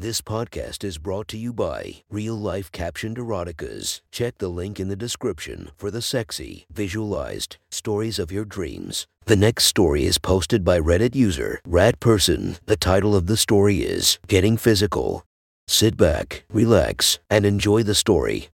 This podcast is brought to you by Real Life Captioned Eroticas. Check the link in the description for the sexy, visualized stories of your dreams. The next story is posted by Reddit user Rat Person. The title of the story is Getting Physical. Sit back, relax, and enjoy the story.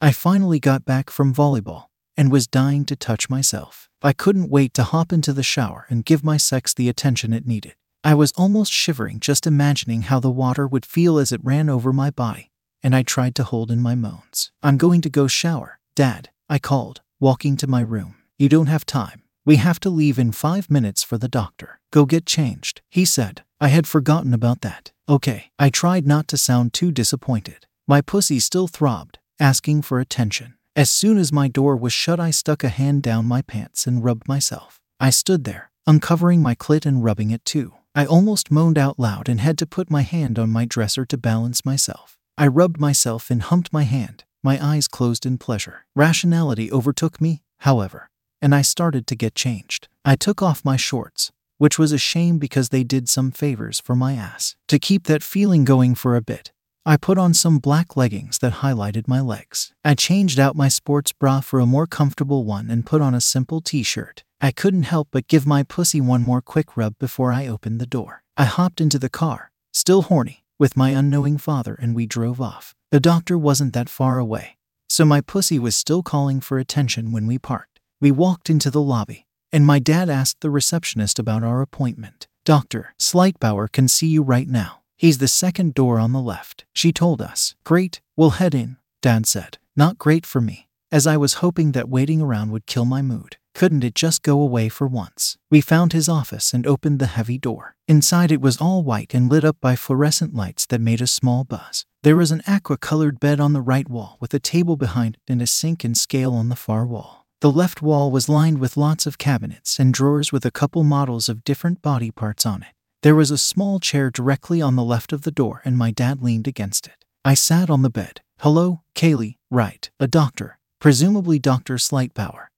I finally got back from volleyball and was dying to touch myself. I couldn't wait to hop into the shower and give my sex the attention it needed. I was almost shivering just imagining how the water would feel as it ran over my body, and I tried to hold in my moans. I'm going to go shower, Dad, I called, walking to my room. You don't have time. We have to leave in five minutes for the doctor. Go get changed, he said. I had forgotten about that. Okay, I tried not to sound too disappointed. My pussy still throbbed, asking for attention. As soon as my door was shut, I stuck a hand down my pants and rubbed myself. I stood there, uncovering my clit and rubbing it too. I almost moaned out loud and had to put my hand on my dresser to balance myself. I rubbed myself and humped my hand, my eyes closed in pleasure. Rationality overtook me, however, and I started to get changed. I took off my shorts, which was a shame because they did some favors for my ass. To keep that feeling going for a bit, I put on some black leggings that highlighted my legs. I changed out my sports bra for a more comfortable one and put on a simple t shirt. I couldn't help but give my pussy one more quick rub before I opened the door. I hopped into the car, still horny, with my unknowing father, and we drove off. The doctor wasn't that far away, so my pussy was still calling for attention when we parked. We walked into the lobby, and my dad asked the receptionist about our appointment. Dr. Slightbauer can see you right now. He's the second door on the left, she told us. Great, we'll head in, Dad said. Not great for me, as I was hoping that waiting around would kill my mood. Couldn't it just go away for once? We found his office and opened the heavy door. Inside it was all white and lit up by fluorescent lights that made a small buzz. There was an aqua colored bed on the right wall with a table behind it and a sink and scale on the far wall. The left wall was lined with lots of cabinets and drawers with a couple models of different body parts on it. There was a small chair directly on the left of the door, and my dad leaned against it. I sat on the bed. Hello, Kaylee, right, a doctor, presumably Dr. Slightbauer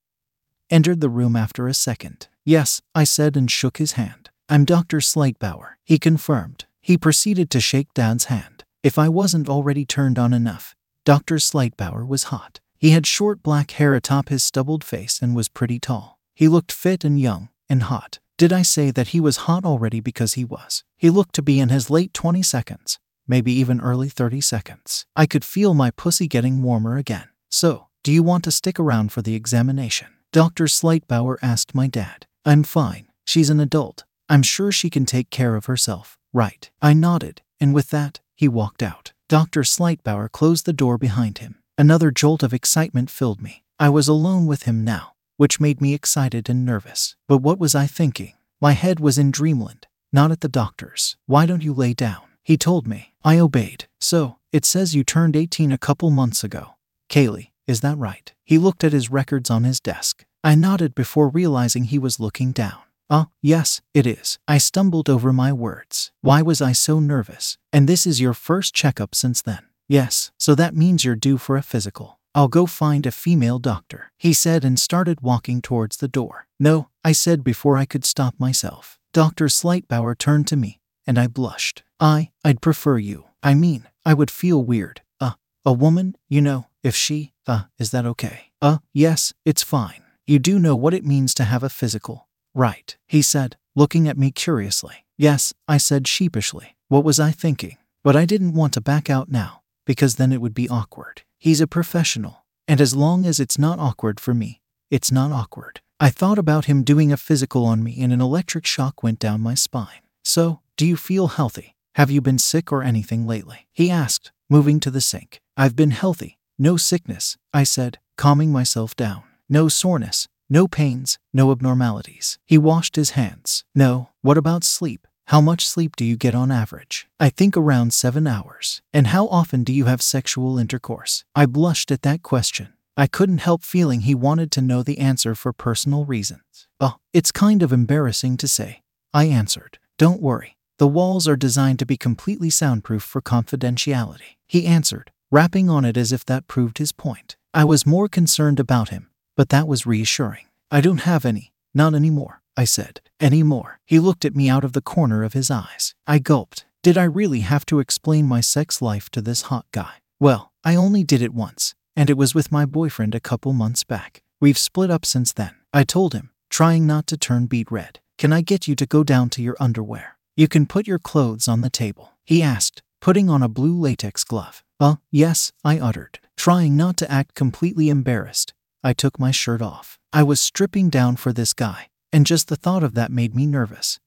entered the room after a second. Yes, I said and shook his hand. I'm Dr. Slightbauer, he confirmed. He proceeded to shake Dad's hand. If I wasn't already turned on enough, Dr. Slightbauer was hot. He had short black hair atop his stubbled face and was pretty tall. He looked fit and young and hot. Did I say that he was hot already because he was? He looked to be in his late 20 seconds, maybe even early 30 seconds. I could feel my pussy getting warmer again. So, do you want to stick around for the examination? Dr. Slightbauer asked my dad. I'm fine. She's an adult. I'm sure she can take care of herself, right? I nodded, and with that, he walked out. Dr. Slightbauer closed the door behind him. Another jolt of excitement filled me. I was alone with him now, which made me excited and nervous. But what was I thinking? My head was in dreamland, not at the doctor's. Why don't you lay down? He told me. I obeyed. So, it says you turned 18 a couple months ago. Kaylee, is that right? He looked at his records on his desk. I nodded before realizing he was looking down. Ah, yes, it is. I stumbled over my words. Why was I so nervous? And this is your first checkup since then. Yes, so that means you're due for a physical. I'll go find a female doctor, he said and started walking towards the door. No, I said before I could stop myself. Dr. Slightbauer turned to me, and I blushed. I, I'd prefer you. I mean, I would feel weird. Uh, a woman, you know, if she, uh, is that okay? Uh, yes, it's fine. You do know what it means to have a physical, right? He said, looking at me curiously. Yes, I said sheepishly. What was I thinking? But I didn't want to back out now, because then it would be awkward. He's a professional, and as long as it's not awkward for me, it's not awkward. I thought about him doing a physical on me, and an electric shock went down my spine. So, do you feel healthy? Have you been sick or anything lately? He asked, moving to the sink. I've been healthy, no sickness, I said, calming myself down. No soreness, no pains, no abnormalities. He washed his hands. No, what about sleep? How much sleep do you get on average? I think around seven hours. And how often do you have sexual intercourse? I blushed at that question. I couldn't help feeling he wanted to know the answer for personal reasons. Oh, it's kind of embarrassing to say. I answered. Don't worry. The walls are designed to be completely soundproof for confidentiality. He answered, rapping on it as if that proved his point. I was more concerned about him, but that was reassuring. I don't have any, not anymore, I said. anymore. He looked at me out of the corner of his eyes. I gulped. Did I really have to explain my sex life to this hot guy? Well, I only did it once, and it was with my boyfriend a couple months back. We've split up since then. I told him, trying not to turn beet red. Can I get you to go down to your underwear? You can put your clothes on the table. He asked, putting on a blue latex glove. Uh, yes, I uttered, trying not to act completely embarrassed. I took my shirt off. I was stripping down for this guy, and just the thought of that made me nervous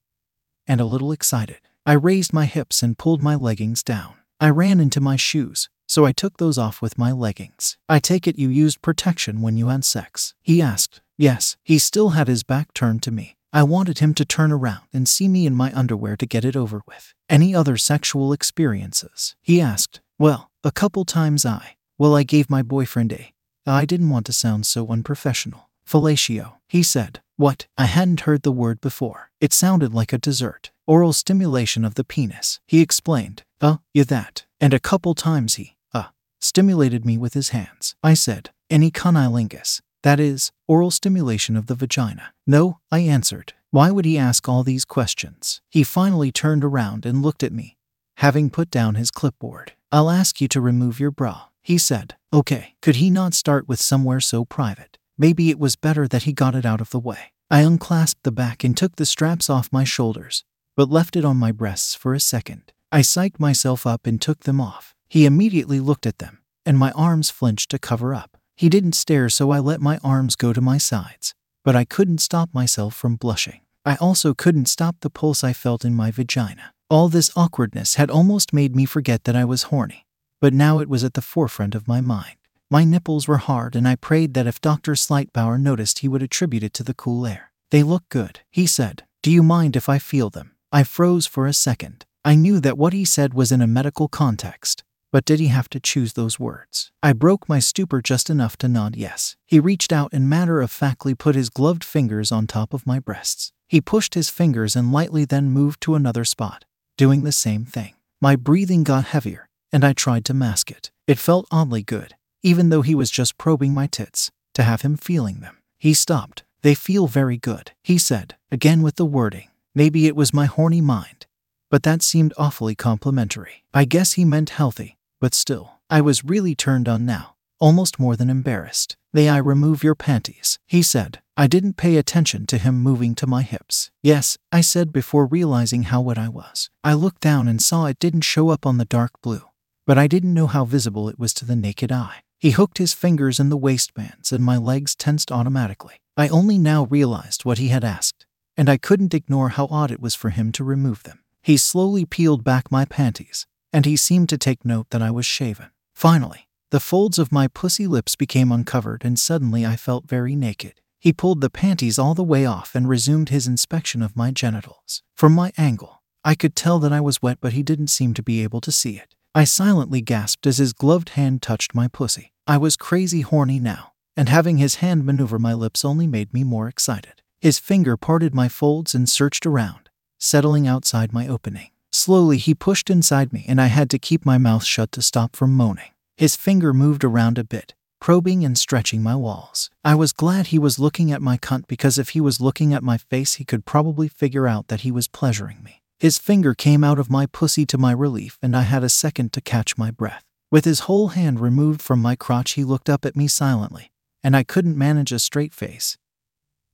and a little excited. I raised my hips and pulled my leggings down. I ran into my shoes, so I took those off with my leggings. I take it you used protection when you had sex? He asked. Yes, he still had his back turned to me. I wanted him to turn around and see me in my underwear to get it over with. Any other sexual experiences? He asked. Well, a couple times I. Well, I gave my boyfriend a. I didn't want to sound so unprofessional. Fellatio, he said. What? I hadn't heard the word before. It sounded like a dessert. Oral stimulation of the penis. He explained. Uh, yeah, that. And a couple times he, uh, stimulated me with his hands. I said, any cunnilingus. That is, oral stimulation of the vagina. No, I answered. Why would he ask all these questions? He finally turned around and looked at me, having put down his clipboard. I'll ask you to remove your bra, he said. Okay, could he not start with somewhere so private? Maybe it was better that he got it out of the way. I unclasped the back and took the straps off my shoulders, but left it on my breasts for a second. I psyched myself up and took them off. He immediately looked at them, and my arms flinched to cover up. He didn't stare, so I let my arms go to my sides, but I couldn't stop myself from blushing. I also couldn't stop the pulse I felt in my vagina. All this awkwardness had almost made me forget that I was horny, but now it was at the forefront of my mind. My nipples were hard, and I prayed that if Dr. Slightbauer noticed, he would attribute it to the cool air. They look good, he said. Do you mind if I feel them? I froze for a second. I knew that what he said was in a medical context, but did he have to choose those words? I broke my stupor just enough to nod yes. He reached out and matter of factly put his gloved fingers on top of my breasts. He pushed his fingers and lightly then moved to another spot, doing the same thing. My breathing got heavier, and I tried to mask it. It felt oddly good, even though he was just probing my tits, to have him feeling them. He stopped. They feel very good, he said, again with the wording. Maybe it was my horny mind, but that seemed awfully complimentary. I guess he meant healthy, but still, I was really turned on now, almost more than embarrassed. May I remove your panties? He said. I didn't pay attention to him moving to my hips. Yes, I said before realizing how wet I was. I looked down and saw it didn't show up on the dark blue, but I didn't know how visible it was to the naked eye. He hooked his fingers in the waistbands and my legs tensed automatically. I only now realized what he had asked, and I couldn't ignore how odd it was for him to remove them. He slowly peeled back my panties, and he seemed to take note that I was shaven. Finally, the folds of my pussy lips became uncovered, and suddenly I felt very naked. He pulled the panties all the way off and resumed his inspection of my genitals. From my angle, I could tell that I was wet, but he didn't seem to be able to see it. I silently gasped as his gloved hand touched my pussy. I was crazy horny now, and having his hand maneuver my lips only made me more excited. His finger parted my folds and searched around, settling outside my opening. Slowly, he pushed inside me, and I had to keep my mouth shut to stop from moaning. His finger moved around a bit, probing and stretching my walls. I was glad he was looking at my cunt because if he was looking at my face, he could probably figure out that he was pleasuring me. His finger came out of my pussy to my relief, and I had a second to catch my breath. With his whole hand removed from my crotch, he looked up at me silently, and I couldn't manage a straight face.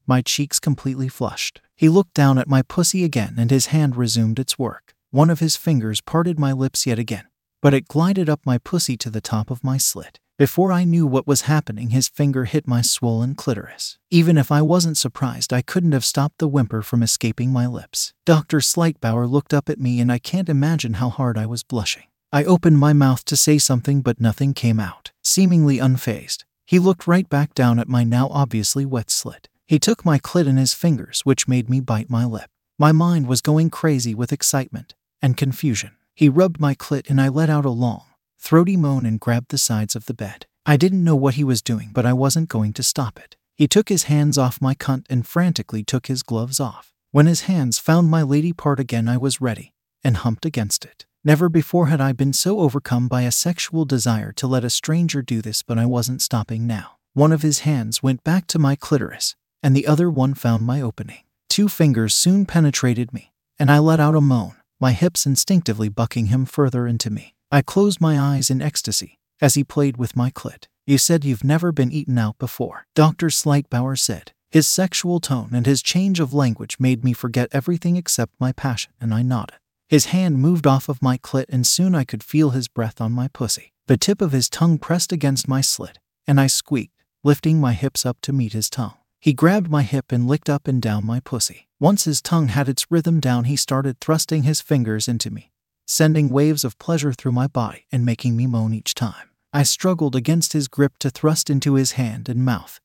My cheeks completely flushed. He looked down at my pussy again, and his hand resumed its work. One of his fingers parted my lips yet again, but it glided up my pussy to the top of my slit. Before I knew what was happening, his finger hit my swollen clitoris. Even if I wasn't surprised, I couldn't have stopped the whimper from escaping my lips. Dr. Slightbauer looked up at me, and I can't imagine how hard I was blushing. I opened my mouth to say something, but nothing came out. Seemingly unfazed, he looked right back down at my now obviously wet slit. He took my clit in his fingers, which made me bite my lip. My mind was going crazy with excitement and confusion. He rubbed my clit, and I let out a long, throaty moan and grabbed the sides of the bed. I didn't know what he was doing, but I wasn't going to stop it. He took his hands off my cunt and frantically took his gloves off. When his hands found my lady part again, I was ready and humped against it. Never before had I been so overcome by a sexual desire to let a stranger do this, but I wasn't stopping now. One of his hands went back to my clitoris, and the other one found my opening. two fingers soon penetrated me, and I let out a moan, my hips instinctively bucking him further into me. I closed my eyes in ecstasy as he played with my clit. You said you've never been eaten out before, Dr. Slightbauer said. His sexual tone and his change of language made me forget everything except my passion, and I nodded. His hand moved off of my clit, and soon I could feel his breath on my pussy. The tip of his tongue pressed against my slit, and I squeaked, lifting my hips up to meet his tongue. He grabbed my hip and licked up and down my pussy. Once his tongue had its rhythm down, he started thrusting his fingers into me, sending waves of pleasure through my body and making me moan each time. I struggled against his grip to thrust into his hand and mouth,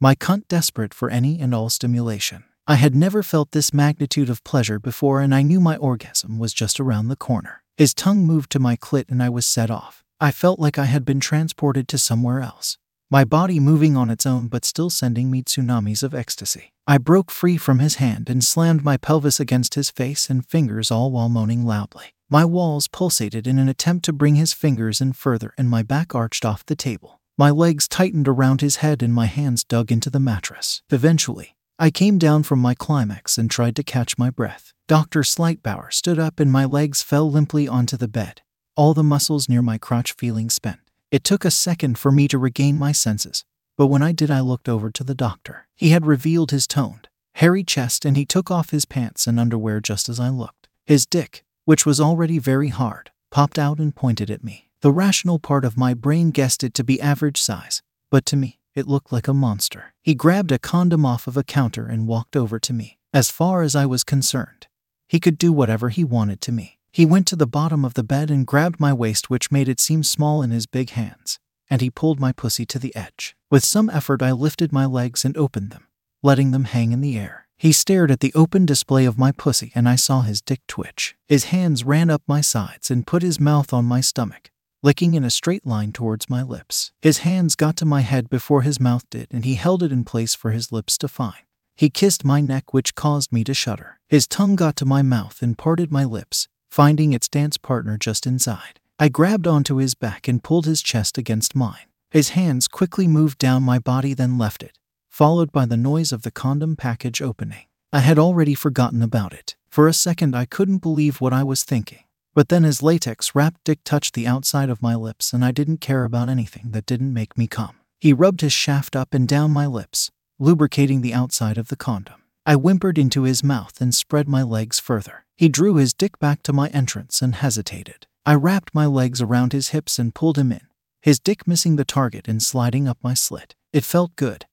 my cunt desperate for any and all stimulation. I had never felt this magnitude of pleasure before, and I knew my orgasm was just around the corner. His tongue moved to my clit, and I was set off. I felt like I had been transported to somewhere else, my body moving on its own but still sending me tsunamis of ecstasy. I broke free from his hand and slammed my pelvis against his face and fingers, all while moaning loudly. My walls pulsated in an attempt to bring his fingers in further, and my back arched off the table. My legs tightened around his head and my hands dug into the mattress. Eventually, I came down from my climax and tried to catch my breath. Dr. Slightbauer stood up and my legs fell limply onto the bed, all the muscles near my crotch feeling spent. It took a second for me to regain my senses, but when I did, I looked over to the doctor. He had revealed his toned, hairy chest and he took off his pants and underwear just as I looked. His dick, which was already very hard, popped out and pointed at me. The rational part of my brain guessed it to be average size, but to me, it looked like a monster. He grabbed a condom off of a counter and walked over to me. As far as I was concerned, he could do whatever he wanted to me. He went to the bottom of the bed and grabbed my waist, which made it seem small in his big hands, and he pulled my pussy to the edge. With some effort, I lifted my legs and opened them, letting them hang in the air. He stared at the open display of my pussy, and I saw his dick twitch. His hands ran up my sides and put his mouth on my stomach licking in a straight line towards my lips. His hands got to my head before his mouth did, and he held it in place for his lips to find. He kissed my neck, which caused me to shudder. His tongue got to my mouth and parted my lips, finding its dance partner just inside. I grabbed onto his back and pulled his chest against mine. His hands quickly moved down my body, then left it, followed by the noise of the condom package opening. I had already forgotten about it. For a second, I couldn't believe what I was thinking. But then his latex wrapped dick touched the outside of my lips, and I didn't care about anything that didn't make me come. He rubbed his shaft up and down my lips, lubricating the outside of the condom. I whimpered into his mouth and spread my legs further. He drew his dick back to my entrance and hesitated. I wrapped my legs around his hips and pulled him in, his dick missing the target and sliding up my slit. It felt good,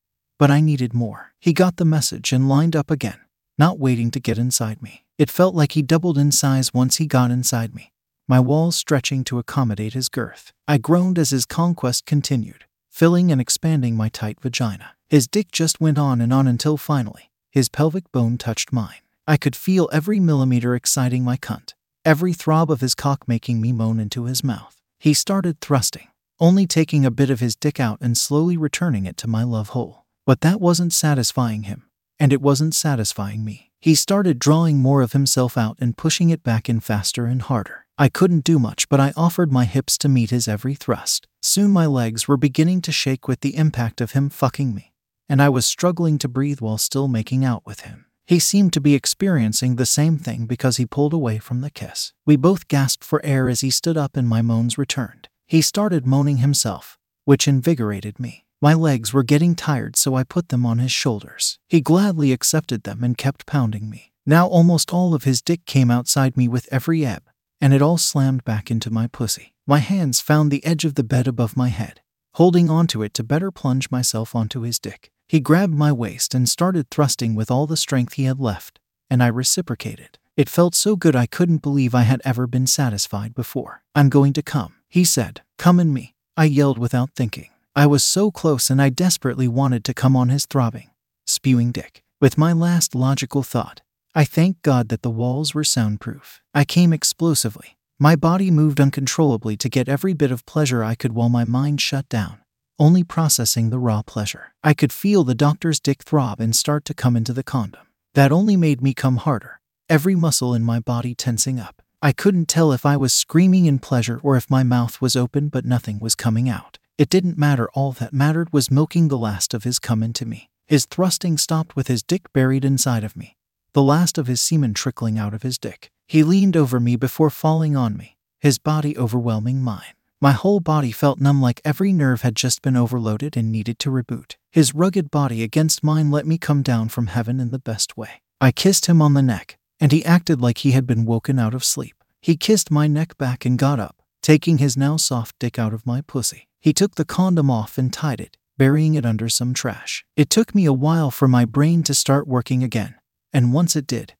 but I needed more. He got the message and lined up again, not waiting to get inside me. It felt like he doubled in size once he got inside me, my walls stretching to accommodate his girth. I groaned as his conquest continued, filling and expanding my tight vagina. His dick just went on and on until finally, his pelvic bone touched mine. I could feel every millimeter exciting my cunt, every throb of his cock making me moan into his mouth. He started thrusting, only taking a bit of his dick out and slowly returning it to my love hole. But that wasn't satisfying him, and it wasn't satisfying me. He started drawing more of himself out and pushing it back in faster and harder. I couldn't do much, but I offered my hips to meet his every thrust. Soon my legs were beginning to shake with the impact of him fucking me, and I was struggling to breathe while still making out with him. He seemed to be experiencing the same thing because he pulled away from the kiss. We both gasped for air as he stood up and my moans returned. He started moaning himself, which invigorated me. My legs were getting tired, so I put them on his shoulders. He gladly accepted them and kept pounding me. Now almost all of his dick came outside me with every ebb, and it all slammed back into my pussy. My hands found the edge of the bed above my head, holding onto it to better plunge myself onto his dick. He grabbed my waist and started thrusting with all the strength he had left, and I reciprocated. It felt so good I couldn't believe I had ever been satisfied before. I'm going to come, he said. Come in me. I yelled without thinking. I was so close and I desperately wanted to come on his throbbing, spewing dick. With my last logical thought, I thanked God that the walls were soundproof. I came explosively. My body moved uncontrollably to get every bit of pleasure I could while my mind shut down, only processing the raw pleasure. I could feel the doctor's dick throb and start to come into the condom. That only made me come harder, every muscle in my body tensing up. I couldn't tell if I was screaming in pleasure or if my mouth was open but nothing was coming out. It didn't matter, all that mattered was milking the last of his cum into me. His thrusting stopped with his dick buried inside of me, the last of his semen trickling out of his dick. He leaned over me before falling on me, his body overwhelming mine. My whole body felt numb like every nerve had just been overloaded and needed to reboot. His rugged body against mine let me come down from heaven in the best way. I kissed him on the neck, and he acted like he had been woken out of sleep. He kissed my neck back and got up, taking his now soft dick out of my pussy. He took the condom off and tied it, burying it under some trash. It took me a while for my brain to start working again, and once it did,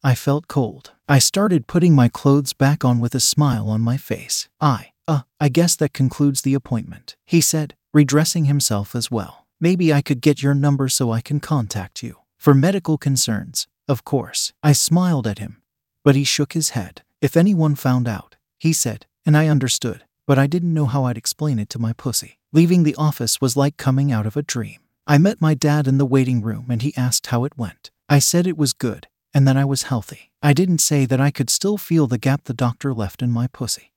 I felt cold. I started putting my clothes back on with a smile on my face. I, uh, I guess that concludes the appointment, he said, redressing himself as well. Maybe I could get your number so I can contact you. For medical concerns, of course. I smiled at him, but he shook his head. If anyone found out, he said, and I understood, but I didn't know how I'd explain it to my pussy. Leaving the office was like coming out of a dream. I met my dad in the waiting room and he asked how it went. I said it was good and that I was healthy. I didn't say that I could still feel the gap the doctor left in my pussy.